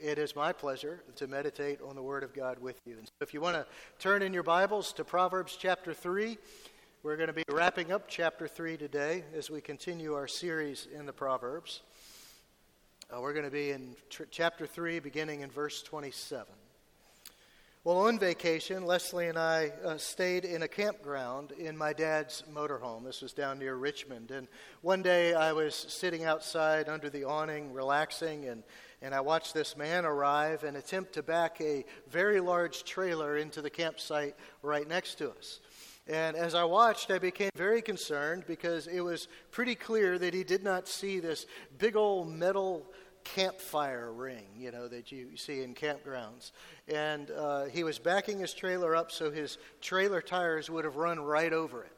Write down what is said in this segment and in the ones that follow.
it is my pleasure to meditate on the Word of God with you. And so if you want to turn in your Bibles to Proverbs chapter 3, we're going to be wrapping up chapter 3 today as we continue our series in the Proverbs. Uh, we're going to be in tr- chapter 3, beginning in verse 27. Well, on vacation, Leslie and I uh, stayed in a campground in my dad's motorhome. This was down near Richmond. And one day I was sitting outside under the awning, relaxing, and and I watched this man arrive and attempt to back a very large trailer into the campsite right next to us. And as I watched, I became very concerned because it was pretty clear that he did not see this big old metal campfire ring, you know, that you see in campgrounds. And uh, he was backing his trailer up so his trailer tires would have run right over it.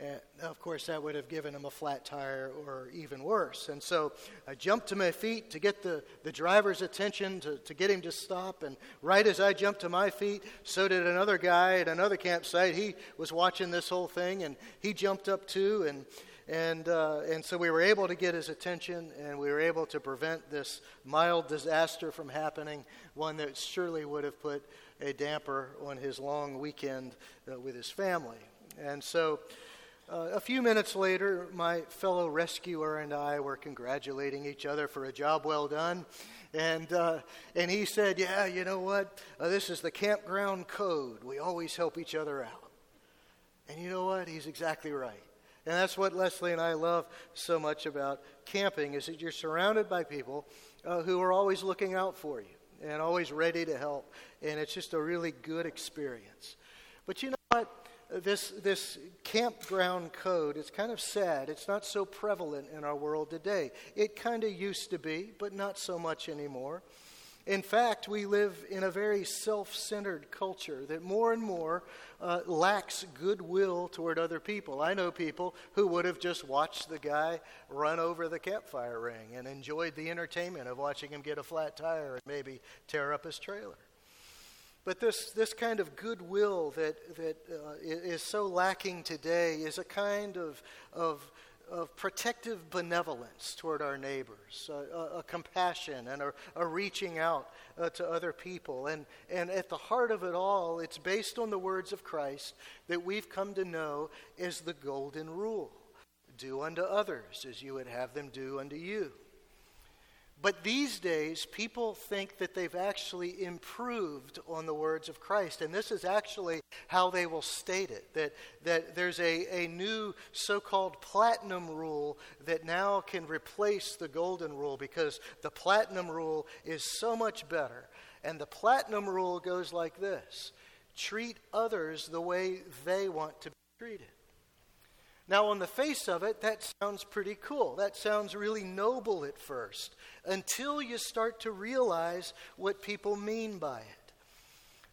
And of course, that would have given him a flat tire or even worse. And so I jumped to my feet to get the, the driver's attention, to, to get him to stop. And right as I jumped to my feet, so did another guy at another campsite. He was watching this whole thing and he jumped up too. And, and, uh, and so we were able to get his attention and we were able to prevent this mild disaster from happening, one that surely would have put a damper on his long weekend uh, with his family. And so uh, a few minutes later, my fellow rescuer and I were congratulating each other for a job well done. And, uh, and he said, Yeah, you know what? Uh, this is the campground code. We always help each other out. And you know what? He's exactly right. And that's what Leslie and I love so much about camping is that you're surrounded by people uh, who are always looking out for you and always ready to help. And it's just a really good experience. But you know? This, this campground code, it's kind of sad. It's not so prevalent in our world today. It kind of used to be, but not so much anymore. In fact, we live in a very self centered culture that more and more uh, lacks goodwill toward other people. I know people who would have just watched the guy run over the campfire ring and enjoyed the entertainment of watching him get a flat tire and maybe tear up his trailer. But this, this kind of goodwill that, that uh, is so lacking today is a kind of, of, of protective benevolence toward our neighbors, a, a compassion and a, a reaching out uh, to other people. And, and at the heart of it all, it's based on the words of Christ that we've come to know as the golden rule do unto others as you would have them do unto you. But these days, people think that they've actually improved on the words of Christ. And this is actually how they will state it that, that there's a, a new so called platinum rule that now can replace the golden rule because the platinum rule is so much better. And the platinum rule goes like this treat others the way they want to be treated. Now, on the face of it, that sounds pretty cool. That sounds really noble at first until you start to realize what people mean by it.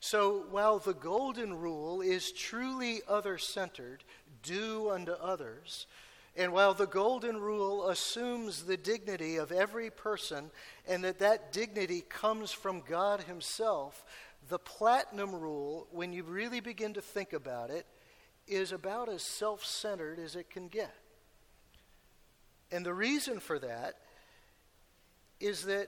So, while the golden rule is truly other centered, do unto others, and while the golden rule assumes the dignity of every person and that that dignity comes from God Himself, the platinum rule, when you really begin to think about it, is about as self centered as it can get. And the reason for that is that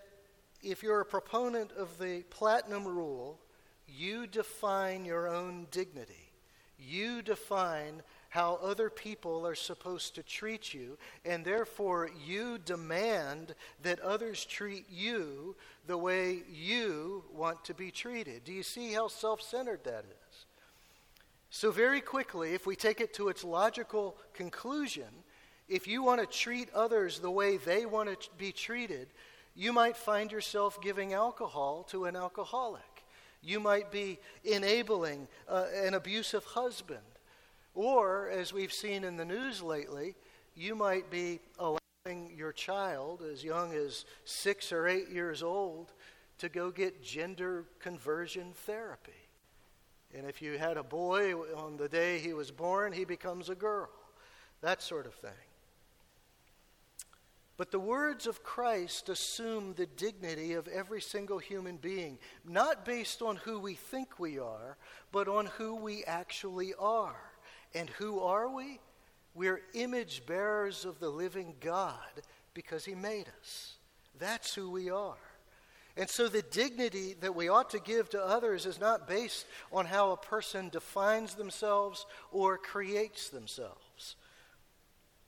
if you're a proponent of the platinum rule, you define your own dignity. You define how other people are supposed to treat you, and therefore you demand that others treat you the way you want to be treated. Do you see how self centered that is? So, very quickly, if we take it to its logical conclusion, if you want to treat others the way they want to be treated, you might find yourself giving alcohol to an alcoholic. You might be enabling uh, an abusive husband. Or, as we've seen in the news lately, you might be allowing your child, as young as six or eight years old, to go get gender conversion therapy. And if you had a boy on the day he was born, he becomes a girl. That sort of thing. But the words of Christ assume the dignity of every single human being, not based on who we think we are, but on who we actually are. And who are we? We're image bearers of the living God because He made us. That's who we are. And so the dignity that we ought to give to others is not based on how a person defines themselves or creates themselves.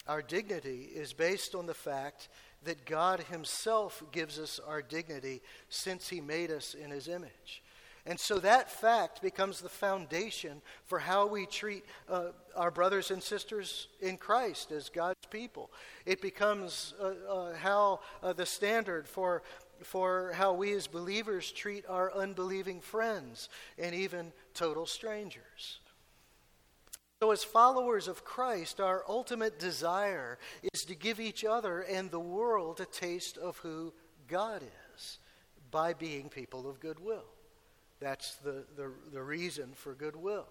Our dignity is based on the fact that God Himself gives us our dignity since He made us in His image. And so that fact becomes the foundation for how we treat uh, our brothers and sisters in Christ as God's people. It becomes uh, uh, how uh, the standard for for how we as believers treat our unbelieving friends and even total strangers. So, as followers of Christ, our ultimate desire is to give each other and the world a taste of who God is by being people of goodwill. That's the, the, the reason for goodwill.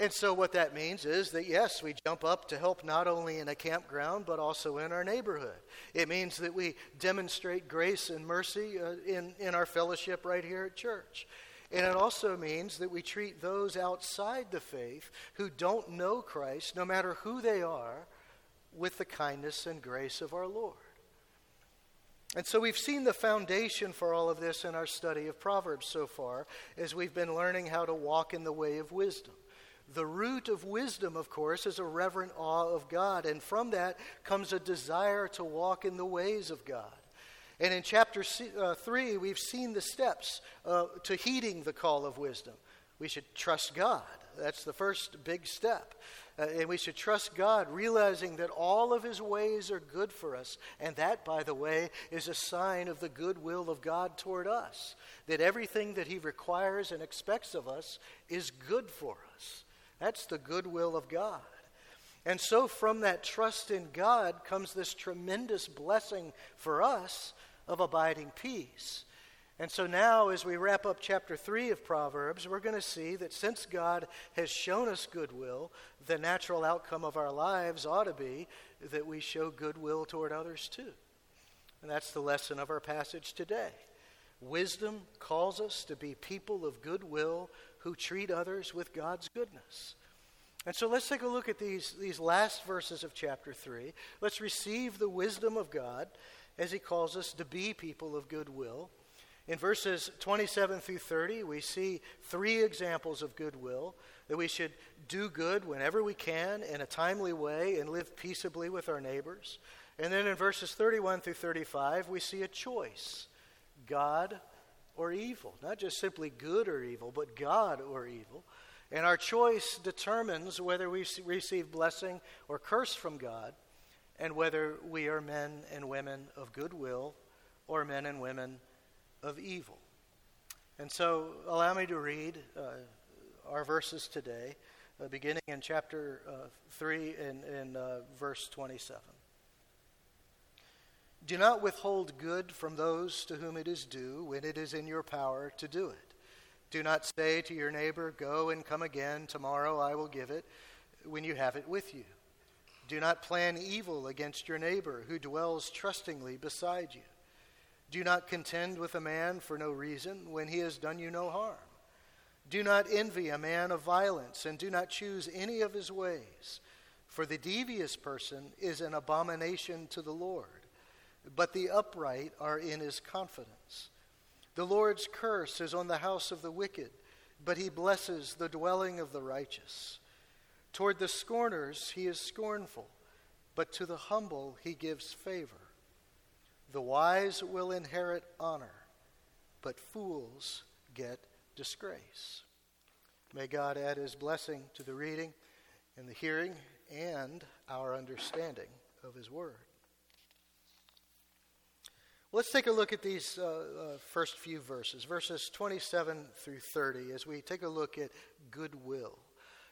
And so, what that means is that yes, we jump up to help not only in a campground, but also in our neighborhood. It means that we demonstrate grace and mercy uh, in, in our fellowship right here at church. And it also means that we treat those outside the faith who don't know Christ, no matter who they are, with the kindness and grace of our Lord. And so we've seen the foundation for all of this in our study of Proverbs so far, as we've been learning how to walk in the way of wisdom. The root of wisdom, of course, is a reverent awe of God, and from that comes a desire to walk in the ways of God. And in chapter uh, 3, we've seen the steps uh, to heeding the call of wisdom. We should trust God. That's the first big step. Uh, and we should trust God, realizing that all of his ways are good for us. And that, by the way, is a sign of the goodwill of God toward us. That everything that he requires and expects of us is good for us. That's the goodwill of God. And so, from that trust in God comes this tremendous blessing for us of abiding peace. And so now, as we wrap up chapter 3 of Proverbs, we're going to see that since God has shown us goodwill, the natural outcome of our lives ought to be that we show goodwill toward others too. And that's the lesson of our passage today. Wisdom calls us to be people of goodwill who treat others with God's goodness. And so let's take a look at these, these last verses of chapter 3. Let's receive the wisdom of God as he calls us to be people of goodwill. In verses 27 through 30, we see three examples of goodwill that we should do good whenever we can in a timely way and live peaceably with our neighbors. And then in verses 31 through 35, we see a choice God or evil. Not just simply good or evil, but God or evil. And our choice determines whether we receive blessing or curse from God and whether we are men and women of goodwill or men and women of evil. And so, allow me to read uh, our verses today, uh, beginning in chapter uh, 3 and, and uh, verse 27. Do not withhold good from those to whom it is due when it is in your power to do it. Do not say to your neighbor, Go and come again, tomorrow I will give it, when you have it with you. Do not plan evil against your neighbor who dwells trustingly beside you. Do not contend with a man for no reason when he has done you no harm. Do not envy a man of violence, and do not choose any of his ways. For the devious person is an abomination to the Lord but the upright are in his confidence. The Lord's curse is on the house of the wicked, but he blesses the dwelling of the righteous. Toward the scorners he is scornful, but to the humble he gives favor. The wise will inherit honor, but fools get disgrace. May God add his blessing to the reading and the hearing and our understanding of his word. Let's take a look at these uh, uh, first few verses, verses 27 through 30, as we take a look at goodwill.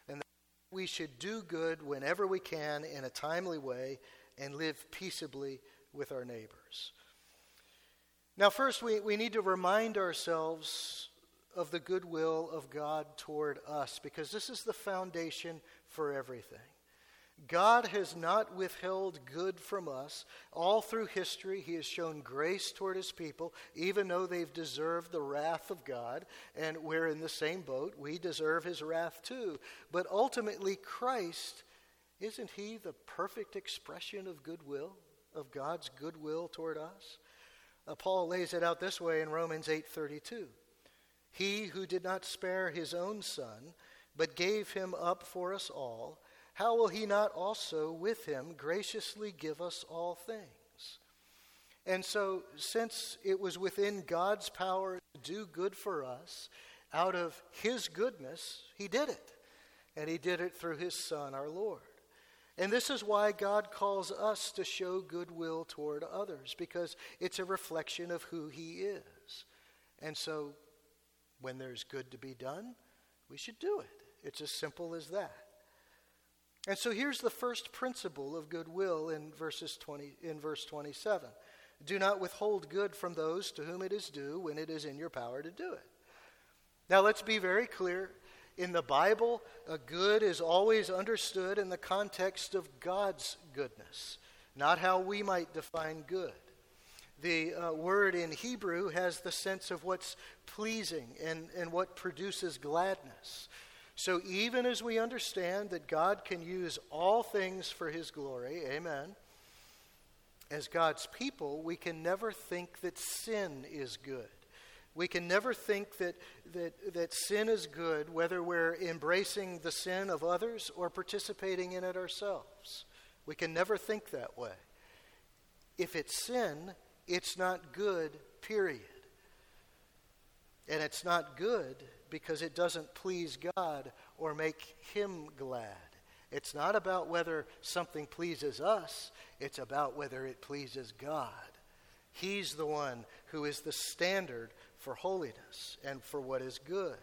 And we should do good whenever we can in a timely way and live peaceably with our neighbors. Now, first, we, we need to remind ourselves of the goodwill of God toward us because this is the foundation for everything. God has not withheld good from us. All through history, He has shown grace toward His people, even though they've deserved the wrath of God. And we're in the same boat. We deserve His wrath too. But ultimately, Christ, isn't He the perfect expression of goodwill, of God's goodwill toward us? Uh, Paul lays it out this way in Romans 8:32. He who did not spare his own son, but gave him up for us all, how will he not also with him graciously give us all things? And so, since it was within God's power to do good for us, out of his goodness, he did it. And he did it through his Son, our Lord. And this is why God calls us to show goodwill toward others, because it's a reflection of who He is. And so, when there's good to be done, we should do it. It's as simple as that. And so here's the first principle of goodwill in verses 20 in verse 27. Do not withhold good from those to whom it is due when it is in your power to do it. Now let's be very clear in the Bible, a good is always understood in the context of God's goodness, not how we might define good. The uh, word in Hebrew has the sense of what's pleasing and, and what produces gladness. So even as we understand that God can use all things for his glory, amen, as God's people, we can never think that sin is good. We can never think that, that, that sin is good, whether we're embracing the sin of others or participating in it ourselves. We can never think that way. If it's sin, it's not good, period. And it's not good because it doesn't please God or make Him glad. It's not about whether something pleases us, it's about whether it pleases God. He's the one who is the standard for holiness and for what is good.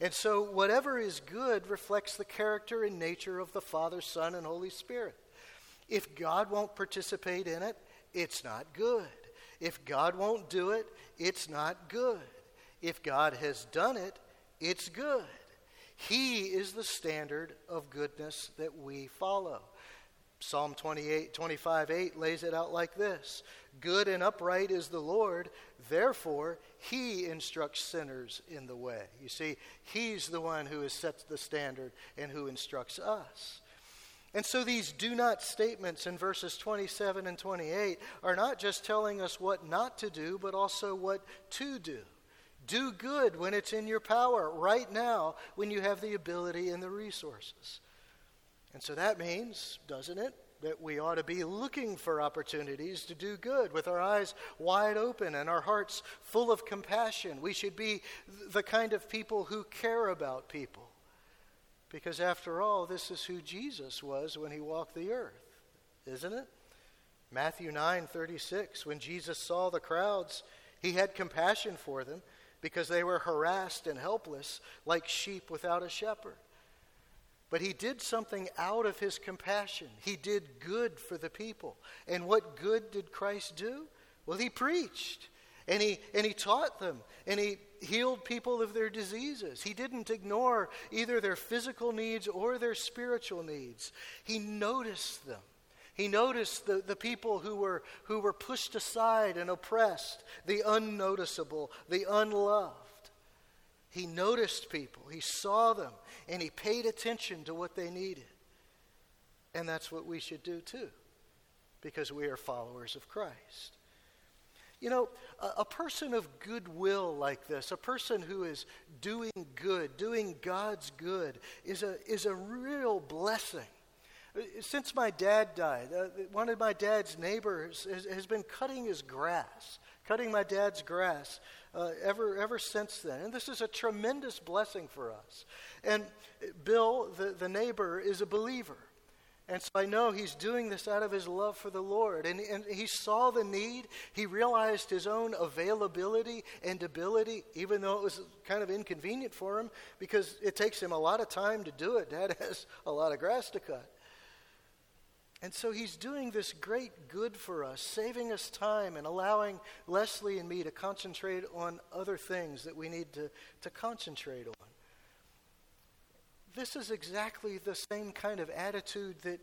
And so, whatever is good reflects the character and nature of the Father, Son, and Holy Spirit. If God won't participate in it, it's not good. If God won't do it, it's not good. If God has done it, it's good. He is the standard of goodness that we follow. Psalm 28, 25, 8 lays it out like this Good and upright is the Lord, therefore he instructs sinners in the way. You see, he's the one who has set the standard and who instructs us. And so these do not statements in verses 27 and 28 are not just telling us what not to do, but also what to do. Do good when it's in your power, right now, when you have the ability and the resources. And so that means, doesn't it, that we ought to be looking for opportunities to do good with our eyes wide open and our hearts full of compassion. We should be the kind of people who care about people. Because after all, this is who Jesus was when he walked the earth, isn't it? Matthew 9:36 when Jesus saw the crowds, he had compassion for them because they were harassed and helpless like sheep without a shepherd. But he did something out of his compassion. He did good for the people. And what good did Christ do? Well, he preached and he, and he taught them and he healed people of their diseases. He didn't ignore either their physical needs or their spiritual needs. He noticed them. He noticed the, the people who were, who were pushed aside and oppressed, the unnoticeable, the unloved. He noticed people, he saw them, and he paid attention to what they needed. And that's what we should do too, because we are followers of Christ. You know, a, a, person of goodwill like this, a person who is doing good, doing God's good, is a, is a real blessing. Since my dad died, uh, one of my dad's neighbors has, has been cutting his grass, cutting my dad's grass uh, ever, ever since then. And this is a tremendous blessing for us. And Bill, the, the neighbor, is a believer. And so I know he's doing this out of his love for the Lord. And, and he saw the need. He realized his own availability and ability, even though it was kind of inconvenient for him because it takes him a lot of time to do it. Dad has a lot of grass to cut. And so he's doing this great good for us, saving us time and allowing Leslie and me to concentrate on other things that we need to, to concentrate on. This is exactly the same kind of attitude that,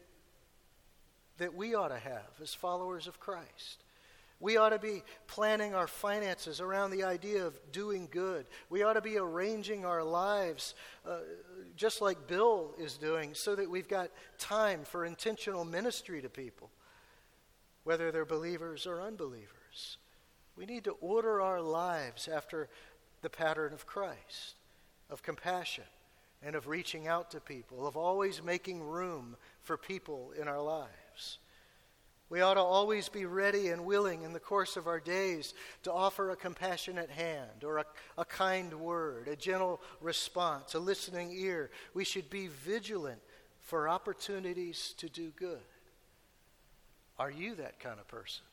that we ought to have as followers of Christ. We ought to be planning our finances around the idea of doing good. We ought to be arranging our lives uh, just like Bill is doing so that we've got time for intentional ministry to people, whether they're believers or unbelievers. We need to order our lives after the pattern of Christ, of compassion, and of reaching out to people, of always making room for people in our lives. We ought to always be ready and willing in the course of our days to offer a compassionate hand or a, a, kind word, a gentle response, a listening ear. We should be vigilant for opportunities to do good. Are you that kind of person?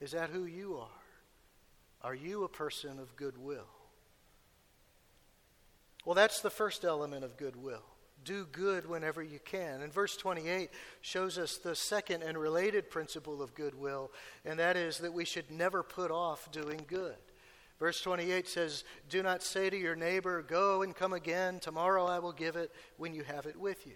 Is that who you are? Are you a person of goodwill? Well, that's the first element of goodwill. Do good whenever you can. And verse 28 shows us the second and related principle of goodwill, and that is that we should never put off doing good. Verse 28 says, Do not say to your neighbor, Go and come again, tomorrow I will give it when you have it with you.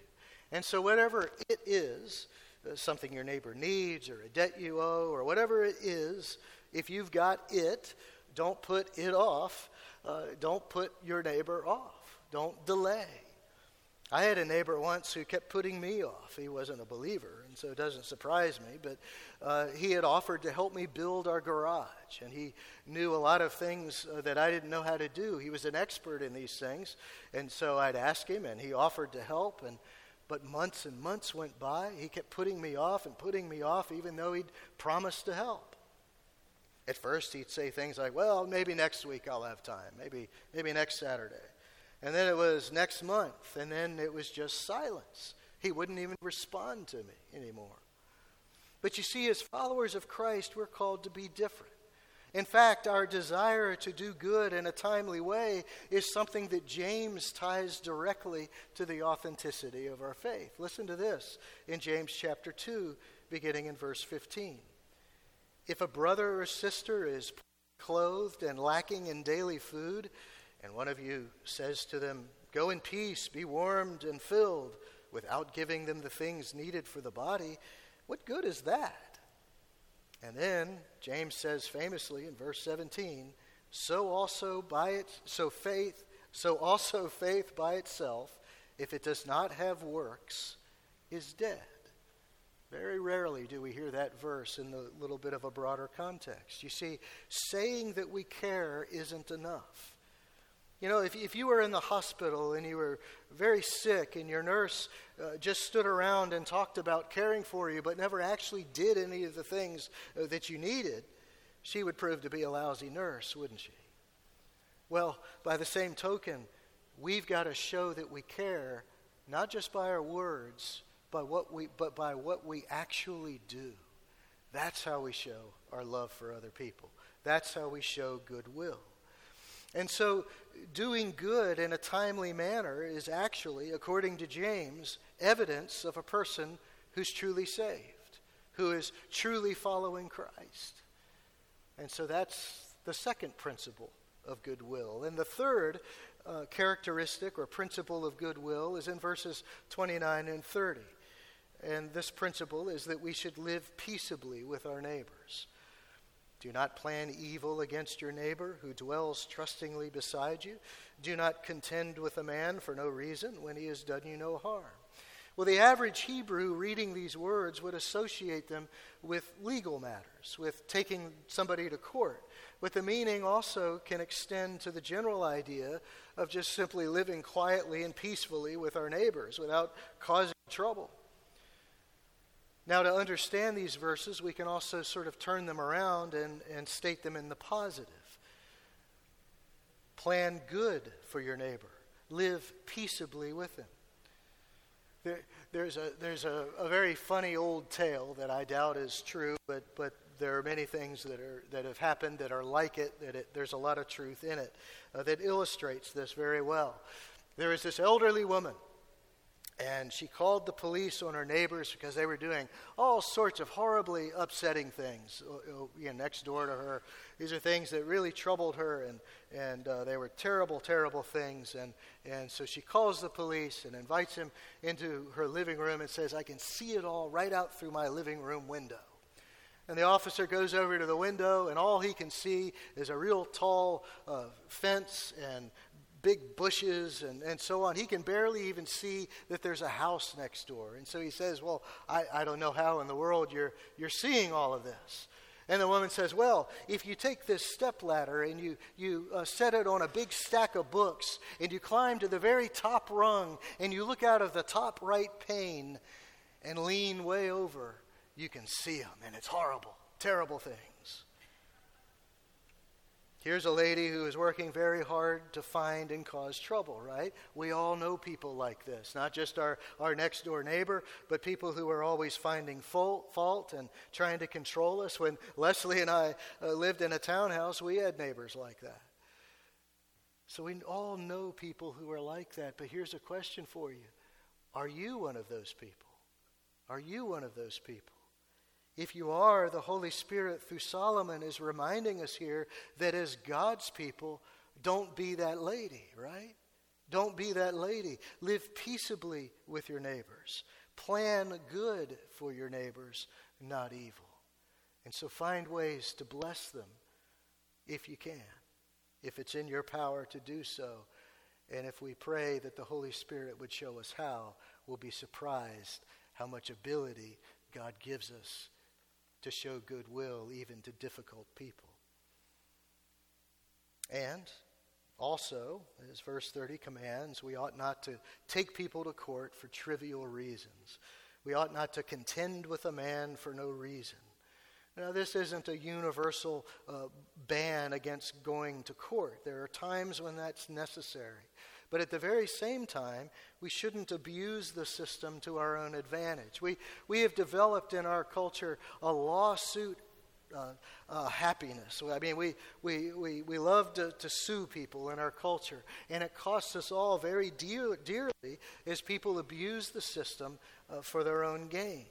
And so, whatever it is, uh, something your neighbor needs, or a debt you owe, or whatever it is, if you've got it, don't put it off. Uh, don't put your neighbor off. Don't delay. I had a neighbor once who kept putting me off. He wasn't a believer, and so it doesn't surprise me, but uh, he had offered to help me build our garage, and he knew a lot of things uh, that I didn't know how to do. He was an expert in these things, and so I'd ask him, and he offered to help, and but months and months went by. He kept putting me off and putting me off, even though he'd promised to help. At first, he'd say things like, Well, maybe next week I'll have time. Maybe, maybe next Saturday. And then it was next month. And then it was just silence. He wouldn't even respond to me anymore. But you see, as followers of Christ, we're called to be different. In fact, our desire to do good in a timely way is something that James ties directly to the authenticity of our faith. Listen to this in James chapter 2, beginning in verse 15. If a brother or sister is clothed and lacking in daily food, and one of you says to them, Go in peace, be warmed and filled, without giving them the things needed for the body, what good is that? And then James says famously in verse 17, so also by it so faith so also faith by itself if it does not have works is dead. Very rarely do we hear that verse in the little bit of a broader context. You see, saying that we care isn't enough. You know, if, if you were in the hospital and you were very sick and your nurse uh, just stood around and talked about caring for you but never actually did any of the things uh, that you needed, she would prove to be a lousy nurse, wouldn't she? Well, by the same token, we've got to show that we care not just by our words, by what we, but by what we actually do. That's how we show our love for other people. That's how we show goodwill. And so, doing good in a timely manner is actually, according to James, evidence of a person who's truly saved, who is truly following Christ. And so, that's the second principle of goodwill. And the third uh, characteristic or principle of goodwill is in verses 29 and 30. And this principle is that we should live peaceably with our neighbors. Do not plan evil against your neighbor who dwells trustingly beside you. Do not contend with a man for no reason when he has done you no harm. Well, the average Hebrew reading these words would associate them with legal matters, with taking somebody to court. But the meaning also can extend to the general idea of just simply living quietly and peacefully with our neighbors without causing trouble. Now, to understand these verses, we can also sort of turn them around and, and state them in the positive. Plan good for your neighbor, live peaceably with him. There, there's a, there's a, a, very funny old tale that I doubt is true, but, but there are many things that, are, that have happened that are like it, that it, there's a lot of truth in it uh, that illustrates this very well. There is this elderly woman and she called the police on her neighbors because they were doing all sorts of horribly upsetting things uh, uh, you know, next door to her. These are things that really troubled her, and, and uh, they were terrible, terrible things. And, and so she calls the police and invites him into her living room and says, I can see it all right out through my living room window. And the officer goes over to the window, and all he can see is a real tall uh, fence and big bushes and, and so on. He can barely even see that there's a house next door. And so he says, Well, I, I don't know how in the world you're, you're seeing all of this. And the woman says, Well, if you take this step ladder and you, you uh, set it on a big stack of books and you climb to the very top rung and you look out of the top right pane and lean way over, you can see them. And it's horrible, terrible thing. Here's a lady who is working very hard to find and cause trouble, right? We all know people like this, not just our, our next door neighbor, but people who are always finding fault, and trying to control us. When Leslie and I uh, lived in a townhouse, we had neighbors like that. So we all know people who are like that. But here's a question for you Are you one of those people? Are you one of those people? If you are, the Holy Spirit through Solomon is reminding us here that as God's people, don't be that lady, right? Don't be that lady. Live peaceably with your neighbors. Plan good for your neighbors, not evil. And so find ways to bless them if you can, if it's in your power to do so. And if we pray that the Holy Spirit would show us how, we'll be surprised how much ability God gives us to show goodwill even to difficult people. And also, as verse 30 commands, we ought not to take people to court for trivial reasons. We ought not to contend with a man for no reason. Now, this isn't a universal uh, ban against going to court. There are times when that's necessary. But at the very same time, we shouldn't abuse the system to our own advantage. We, we have developed in our culture a lawsuit uh, uh, happiness. I mean, we, we, we, we love to, to sue people in our culture, and it costs us all very dear, dearly as people abuse the system uh, for their own gain.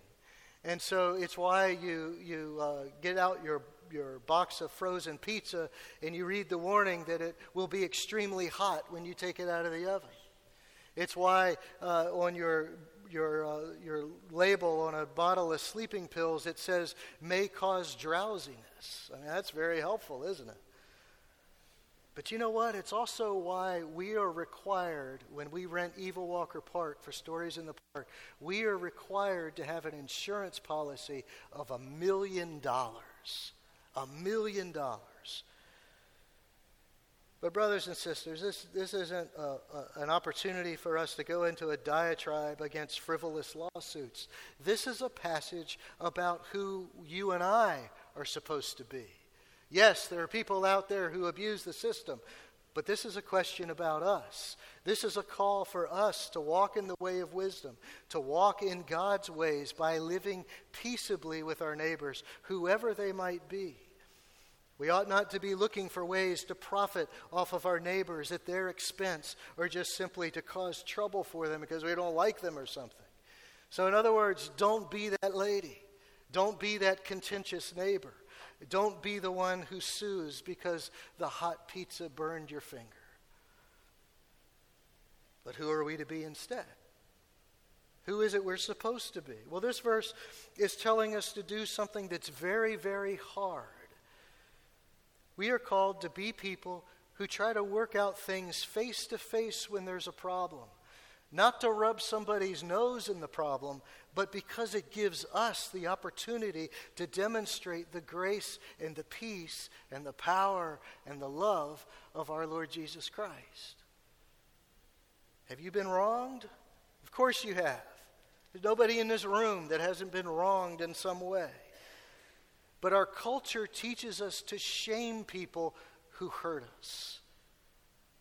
And so it's why you, you uh, get out your your box of frozen pizza and you read the warning that it will be extremely hot when you take it out of the oven. It's why uh, on your your uh, your label on a bottle of sleeping pills it says may cause drowsiness. I mean that's very helpful, isn't it? But you know what? It's also why we are required, when we rent Evil Walker Park for Stories in the Park, we are required to have an insurance policy of a million dollars. A million dollars. But, brothers and sisters, this, this isn't a, a, an opportunity for us to go into a diatribe against frivolous lawsuits. This is a passage about who you and I are supposed to be. Yes, there are people out there who abuse the system, but this is a question about us. This is a call for us to walk in the way of wisdom, to walk in God's ways by living peaceably with our neighbors, whoever they might be. We ought not to be looking for ways to profit off of our neighbors at their expense or just simply to cause trouble for them because we don't like them or something. So, in other words, don't be that lady. Don't be that contentious neighbor. Don't be the one who sues because the hot pizza burned your finger. But who are we to be instead? Who is it we're supposed to be? Well, this verse is telling us to do something that's very, very hard. We are called to be people who try to work out things face to face when there's a problem. Not to rub somebody's nose in the problem, but because it gives us the opportunity to demonstrate the grace and the peace and the power and the love of our Lord Jesus Christ. Have you been wronged? Of course you have. There's nobody in this room that hasn't been wronged in some way. But our culture teaches us to shame people who hurt us.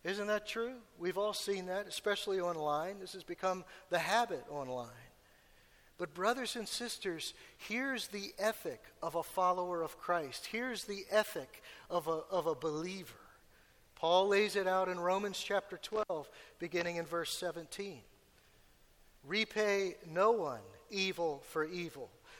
Isn't that true? We've all seen that, especially online. This has become the habit online. But, brothers and sisters, here's the ethic of a follower of Christ. Here's the ethic of a, of a believer. Paul lays it out in Romans chapter 12, beginning in verse 17. Repay no one evil for evil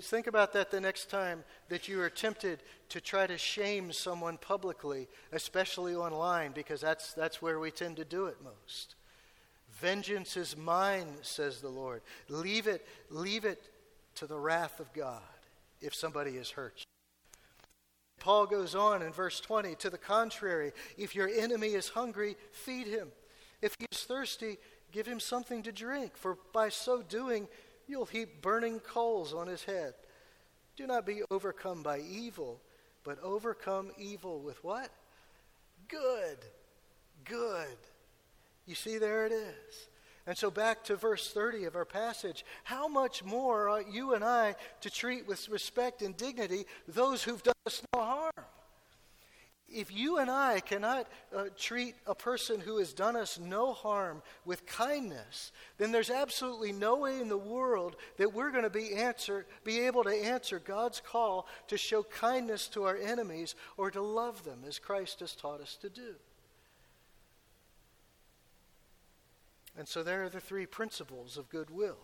think about that the next time that you are tempted to try to shame someone publicly, especially online, because that's, that's where we tend to do it most. Vengeance is mine, says the Lord. Leave it, leave it to the wrath of God if somebody has hurt. Paul goes on in verse 20 to the contrary, if your enemy is hungry, feed him. If he is thirsty, give him something to drink, for by so doing, you'll heap burning coals on his head. Do not be overcome by evil, but overcome evil with what? Good. Good. You see, there it is. And so, back to verse 30 of our passage how much more ought you and I to treat with respect and dignity those who've done us no harm? If you and I cannot uh, treat a person who has done us no harm with kindness, then there's absolutely no way in the world that we're going to be answer, be able to answer God's call to show kindness to our enemies or to love them as Christ has taught us to do. And so there are the three principles of goodwill.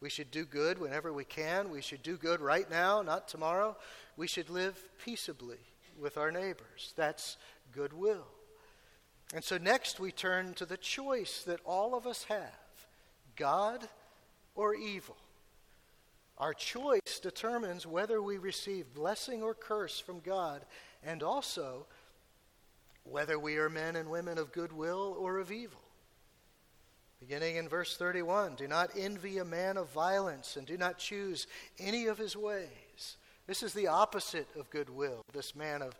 We should do good whenever we can. We should do good right now, not tomorrow. We should live peaceably with our neighbors. That's goodwill. And so next we turn to the choice that all of us have God or evil. Our choice determines whether we receive blessing or curse from God, and also whether we are men and women of goodwill or of evil. Beginning in verse 31 Do not envy a man of violence, and do not choose any of his ways. This is the opposite of goodwill, this man of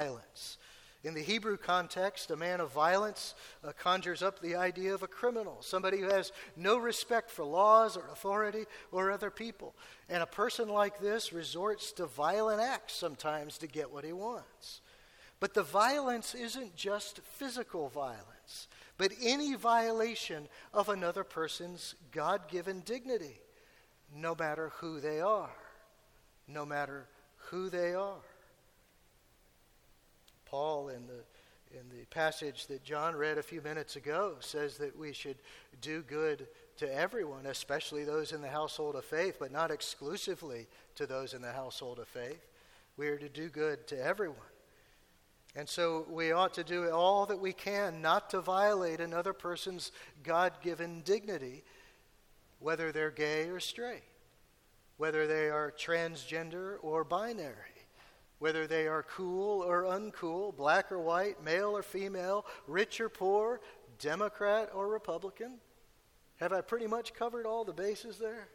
violence. In the Hebrew context, a man of violence uh, conjures up the idea of a criminal, somebody who has no respect for laws or authority or other people. And a person like this resorts to violent acts sometimes to get what he wants. But the violence isn't just physical violence but any violation of another person's God given dignity, no matter who they are. No matter who they are. Paul, in the, in the passage that John read a few minutes ago, says that we should do good to everyone, especially those in the household of faith, but not exclusively to those in the household of faith. We are to do good to everyone. And so we ought to do all that we can not to violate another person's God given dignity, whether they're gay or straight, whether they are transgender or binary, whether they are cool or uncool, black or white, male or female, rich or poor, Democrat or Republican. Have I pretty much covered all the bases there?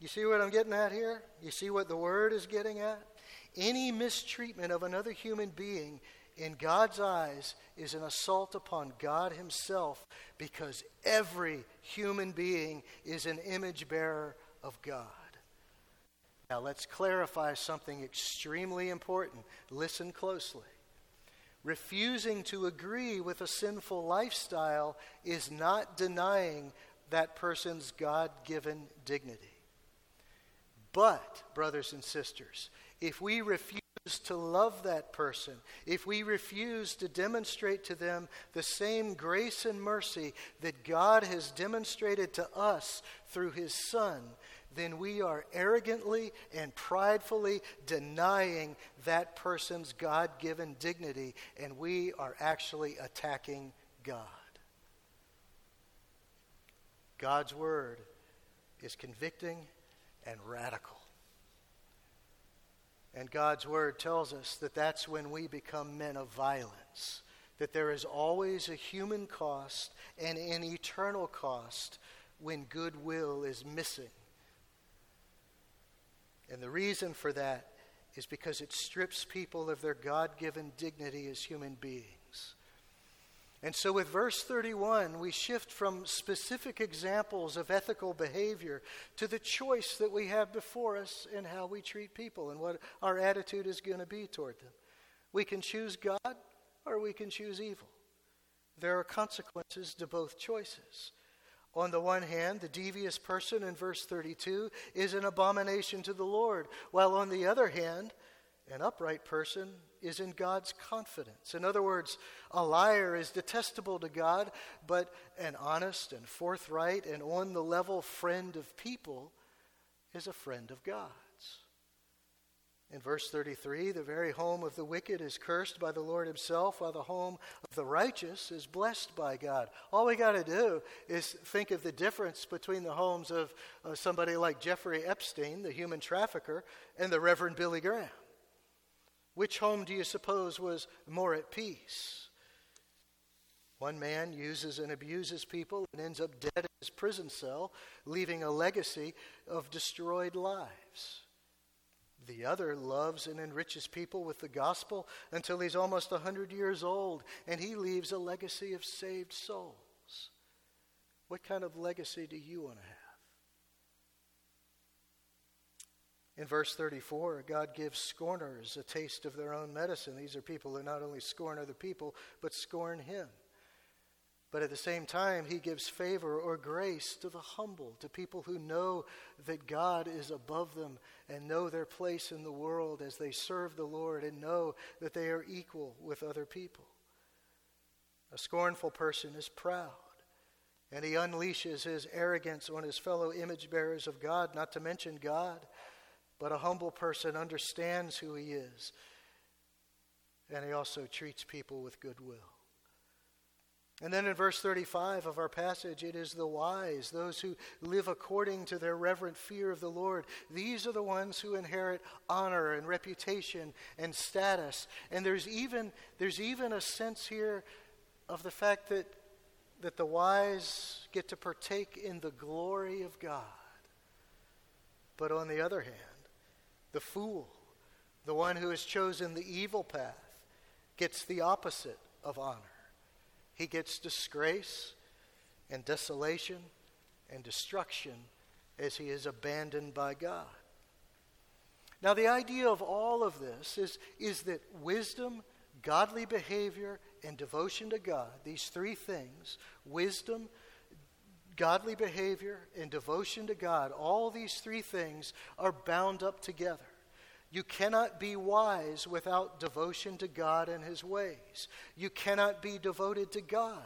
You see what I'm getting at here? You see what the word is getting at? Any mistreatment of another human being in God's eyes is an assault upon God Himself because every human being is an image bearer of God. Now, let's clarify something extremely important. Listen closely. Refusing to agree with a sinful lifestyle is not denying that person's God given dignity. But, brothers and sisters, if we refuse to love that person, if we refuse to demonstrate to them the same grace and mercy that God has demonstrated to us through His Son, then we are arrogantly and pridefully denying that person's God given dignity, and we are actually attacking God. God's Word is convicting and radical. And God's word tells us that that's when we become men of violence, that there is always a human cost and an eternal cost when goodwill is missing. And the reason for that is because it strips people of their God given dignity as human beings. And so, with verse 31, we shift from specific examples of ethical behavior to the choice that we have before us in how we treat people and what our attitude is going to be toward them. We can choose God or we can choose evil. There are consequences to both choices. On the one hand, the devious person in verse 32 is an abomination to the Lord, while on the other hand, an upright person is in God's confidence. In other words, a liar is detestable to God, but an honest and forthright and on the level friend of people is a friend of God's. In verse 33, the very home of the wicked is cursed by the Lord Himself, while the home of the righteous is blessed by God. All we got to do is think of the difference between the homes of uh, somebody like Jeffrey Epstein, the human trafficker, and the Reverend Billy Graham. Which home do you suppose was more at peace? One man uses and abuses people and ends up dead in his prison cell, leaving a legacy of destroyed lives. The other loves and enriches people with the gospel until he's almost 100 years old and he leaves a legacy of saved souls. What kind of legacy do you want to have? In verse 34, God gives scorners a taste of their own medicine. These are people who not only scorn other people, but scorn Him. But at the same time, he gives favor or grace to the humble, to people who know that God is above them and know their place in the world as they serve the Lord and know that they are equal with other people. A scornful person is proud, and he unleashes his arrogance on his fellow image bearers of God, not to mention God. But a humble person understands who he is, and he also treats people with goodwill. And then in verse 35 of our passage, it is the wise, those who live according to their reverent fear of the Lord. These are the ones who inherit honor and reputation and status. And there's even, there's even a sense here of the fact that, that the wise get to partake in the glory of God. But on the other hand, the fool, the one who has chosen the evil path, gets the opposite of honor. He gets disgrace and desolation and destruction as he is abandoned by God. Now, the idea of all of this is, is that wisdom, godly behavior, and devotion to God, these three things wisdom, godly behavior, and devotion to God all these three things are bound up together. You cannot be wise without devotion to God and His ways. You cannot be devoted to God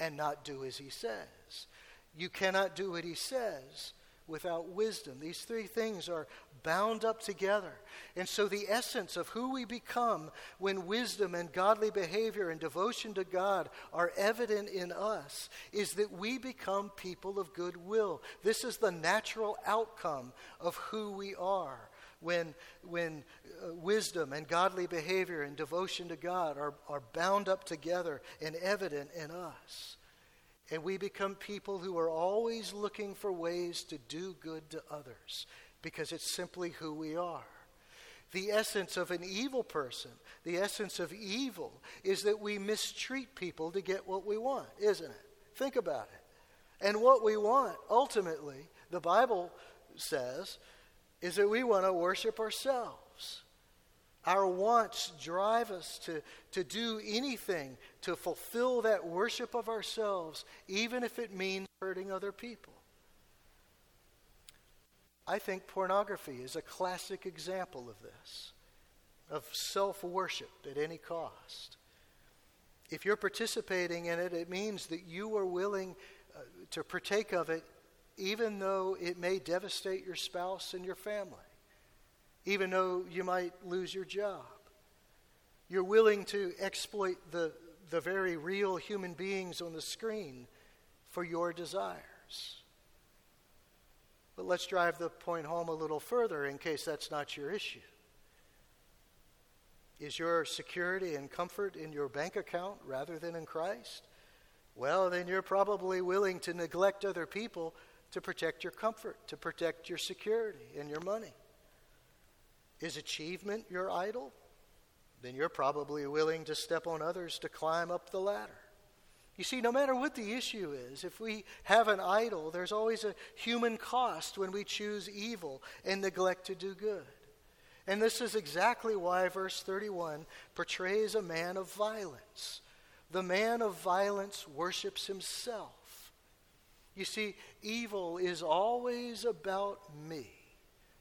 and not do as He says. You cannot do what He says without wisdom. These three things are bound up together. And so, the essence of who we become when wisdom and godly behavior and devotion to God are evident in us is that we become people of goodwill. This is the natural outcome of who we are when, when uh, wisdom and godly behavior and devotion to God are, are bound up together and evident in us. And we become people who are always looking for ways to do good to others because it's simply who we are. The essence of an evil person, the essence of evil, is that we mistreat people to get what we want, isn't it? Think about it. And what we want, ultimately, the Bible says, is that we want to worship ourselves. Our wants drive us to, to do anything to fulfill that worship of ourselves, even if it means hurting other people. I think pornography is a classic example of this, of self worship at any cost. If you're participating in it, it means that you are willing uh, to partake of it even though it may devastate your spouse and your family, even though you might lose your job. You're willing to exploit the, the very real human beings on the screen for your desires. But let's drive the point home a little further in case that's not your issue. Is your security and comfort in your bank account rather than in Christ? Well, then you're probably willing to neglect other people to protect your comfort, to protect your security and your money. Is achievement your idol? Then you're probably willing to step on others to climb up the ladder. You see, no matter what the issue is, if we have an idol, there's always a human cost when we choose evil and neglect to do good. And this is exactly why verse 31 portrays a man of violence. The man of violence worships himself. You see, evil is always about me.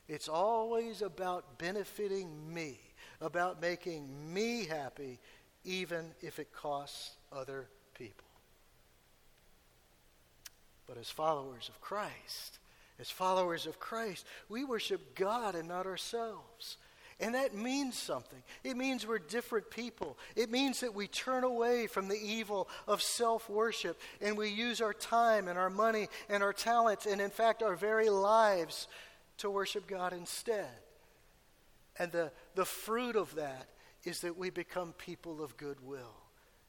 It's always about benefiting me, about making me happy, even if it costs other people. But as followers of Christ, as followers of Christ, we worship God and not ourselves. And that means something. It means we're different people. It means that we turn away from the evil of self worship and we use our time and our money and our talents and, in fact, our very lives to worship God instead. And the, the fruit of that is that we become people of goodwill.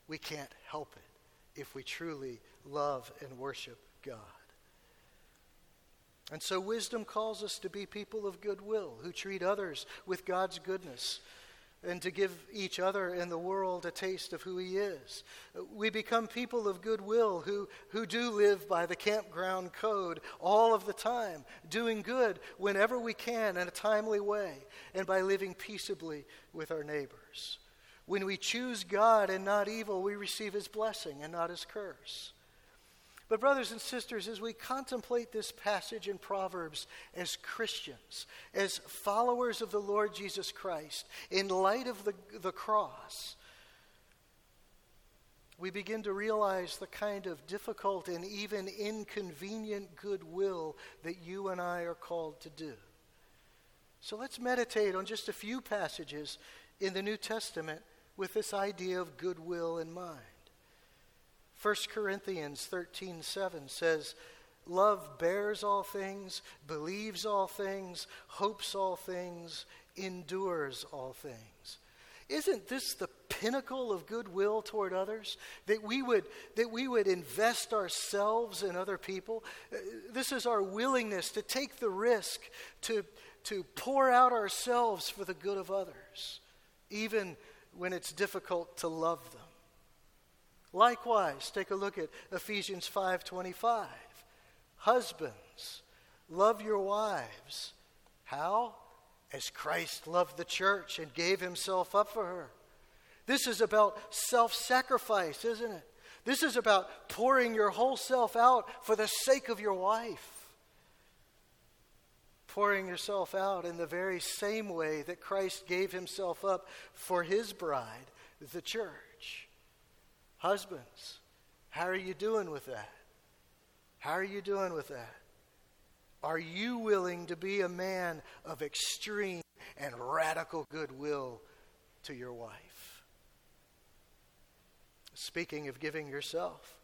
We can't help it if we truly love and worship God. And so, wisdom calls us to be people of goodwill who treat others with God's goodness and to give each other in the world a taste of who He is. We become people of goodwill who, who do live by the campground code all of the time, doing good whenever we can in a timely way, and by living peaceably with our neighbors. When we choose God and not evil, we receive His blessing and not His curse. But, brothers and sisters, as we contemplate this passage in Proverbs as Christians, as followers of the Lord Jesus Christ, in light of the, the cross, we begin to realize the kind of difficult and even inconvenient goodwill that you and I are called to do. So let's meditate on just a few passages in the New Testament with this idea of goodwill in mind. 1 Corinthians 13 7 says, Love bears all things, believes all things, hopes all things, endures all things. Isn't this the pinnacle of goodwill toward others? That we would, that we would invest ourselves in other people? Uh, this is our willingness to take the risk to, to pour out ourselves for the good of others, even when it's difficult to love them. Likewise, take a look at Ephesians 5:25. Husbands, love your wives. How? As Christ loved the church and gave himself up for her. This is about self-sacrifice, isn't it? This is about pouring your whole self out for the sake of your wife. Pouring yourself out in the very same way that Christ gave himself up for his bride, the church. Husbands, how are you doing with that? How are you doing with that? Are you willing to be a man of extreme and radical goodwill to your wife? Speaking of giving yourself,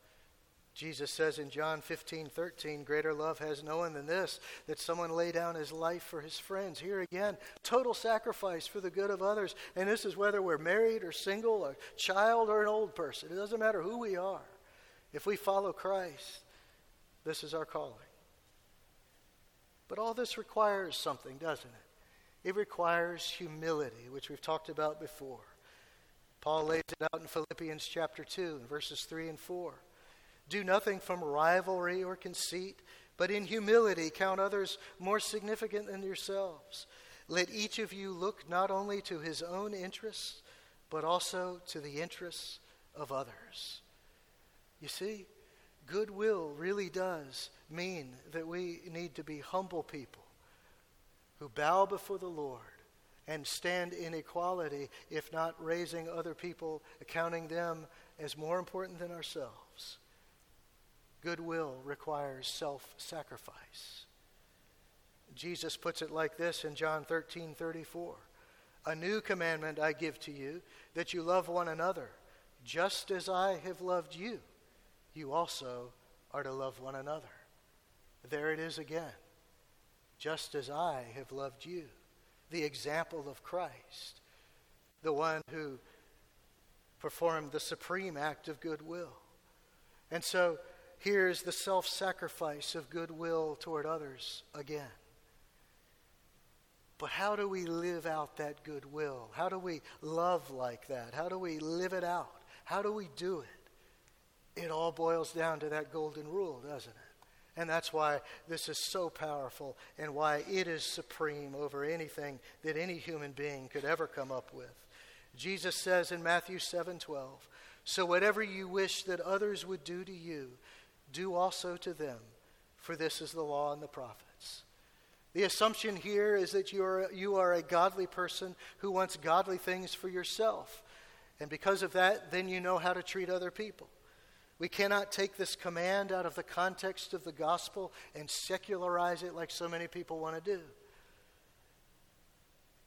Jesus says in John 15, 13, greater love has no one than this, that someone lay down his life for his friends. Here again, total sacrifice for the good of others. And this is whether we're married or single, a child or an old person. It doesn't matter who we are. If we follow Christ, this is our calling. But all this requires something, doesn't it? It requires humility, which we've talked about before. Paul lays it out in Philippians chapter 2, verses 3 and 4. Do nothing from rivalry or conceit, but in humility count others more significant than yourselves. Let each of you look not only to his own interests, but also to the interests of others. You see, goodwill really does mean that we need to be humble people who bow before the Lord and stand in equality, if not raising other people, accounting them as more important than ourselves. Goodwill requires self sacrifice. Jesus puts it like this in John 13 34. A new commandment I give to you, that you love one another, just as I have loved you. You also are to love one another. There it is again. Just as I have loved you. The example of Christ, the one who performed the supreme act of goodwill. And so, Here's the self sacrifice of goodwill toward others again. But how do we live out that goodwill? How do we love like that? How do we live it out? How do we do it? It all boils down to that golden rule, doesn't it? And that's why this is so powerful and why it is supreme over anything that any human being could ever come up with. Jesus says in Matthew 7:12, "So whatever you wish that others would do to you, do also to them, for this is the law and the prophets. The assumption here is that you are, you are a godly person who wants godly things for yourself. And because of that, then you know how to treat other people. We cannot take this command out of the context of the gospel and secularize it like so many people want to do.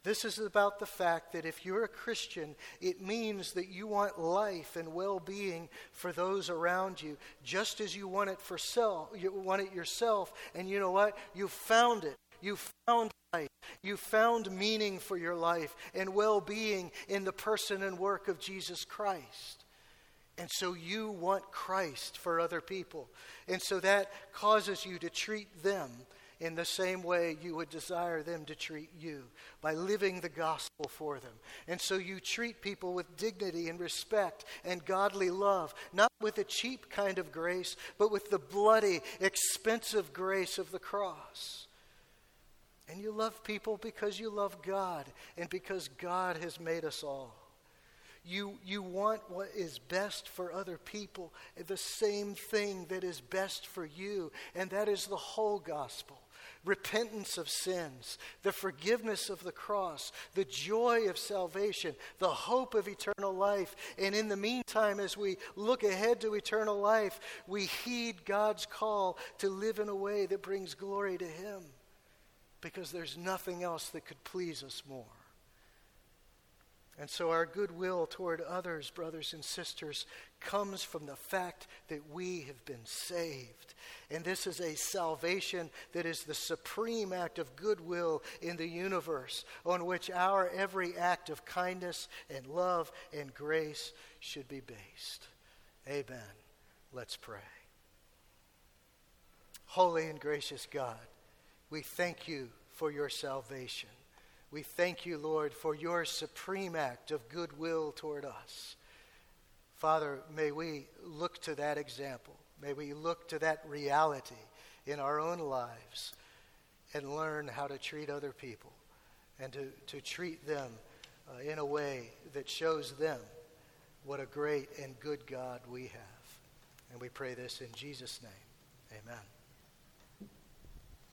This is about the fact that if you're a Christian, it means that you want life and well being for those around you, just as you want it for self. You want it yourself. And you know what? You found it. You found life. You found meaning for your life and well being in the person and work of Jesus Christ. And so you want Christ for other people. And so that causes you to treat them in the same way you would desire them to treat you by living the gospel for them. And so you treat people with dignity and respect and godly love, not with a cheap kind of grace, but with the bloody, expensive grace of the cross. And you love people because you love God and because God has made us all. You, you want what is best for other people, the same thing that is best for you, and that is the whole gospel repentance of sins, the forgiveness of the cross, the joy of salvation, the hope of eternal life. And in the meantime, as we look ahead to eternal life, we heed God's call to live in a way that brings glory to Him because there's nothing else that could please us more. And so our goodwill toward others, brothers and sisters, comes from the fact that we have been saved. And this is a salvation that is the supreme act of goodwill in the universe, on which our every act of kindness and love and grace should be based. Amen. Let's pray. Holy and gracious God, we thank you for your salvation. We thank you, Lord, for your supreme act of goodwill toward us. Father, may we look to that example. May we look to that reality in our own lives and learn how to treat other people and to, to treat them uh, in a way that shows them what a great and good God we have. And we pray this in Jesus' name. Amen.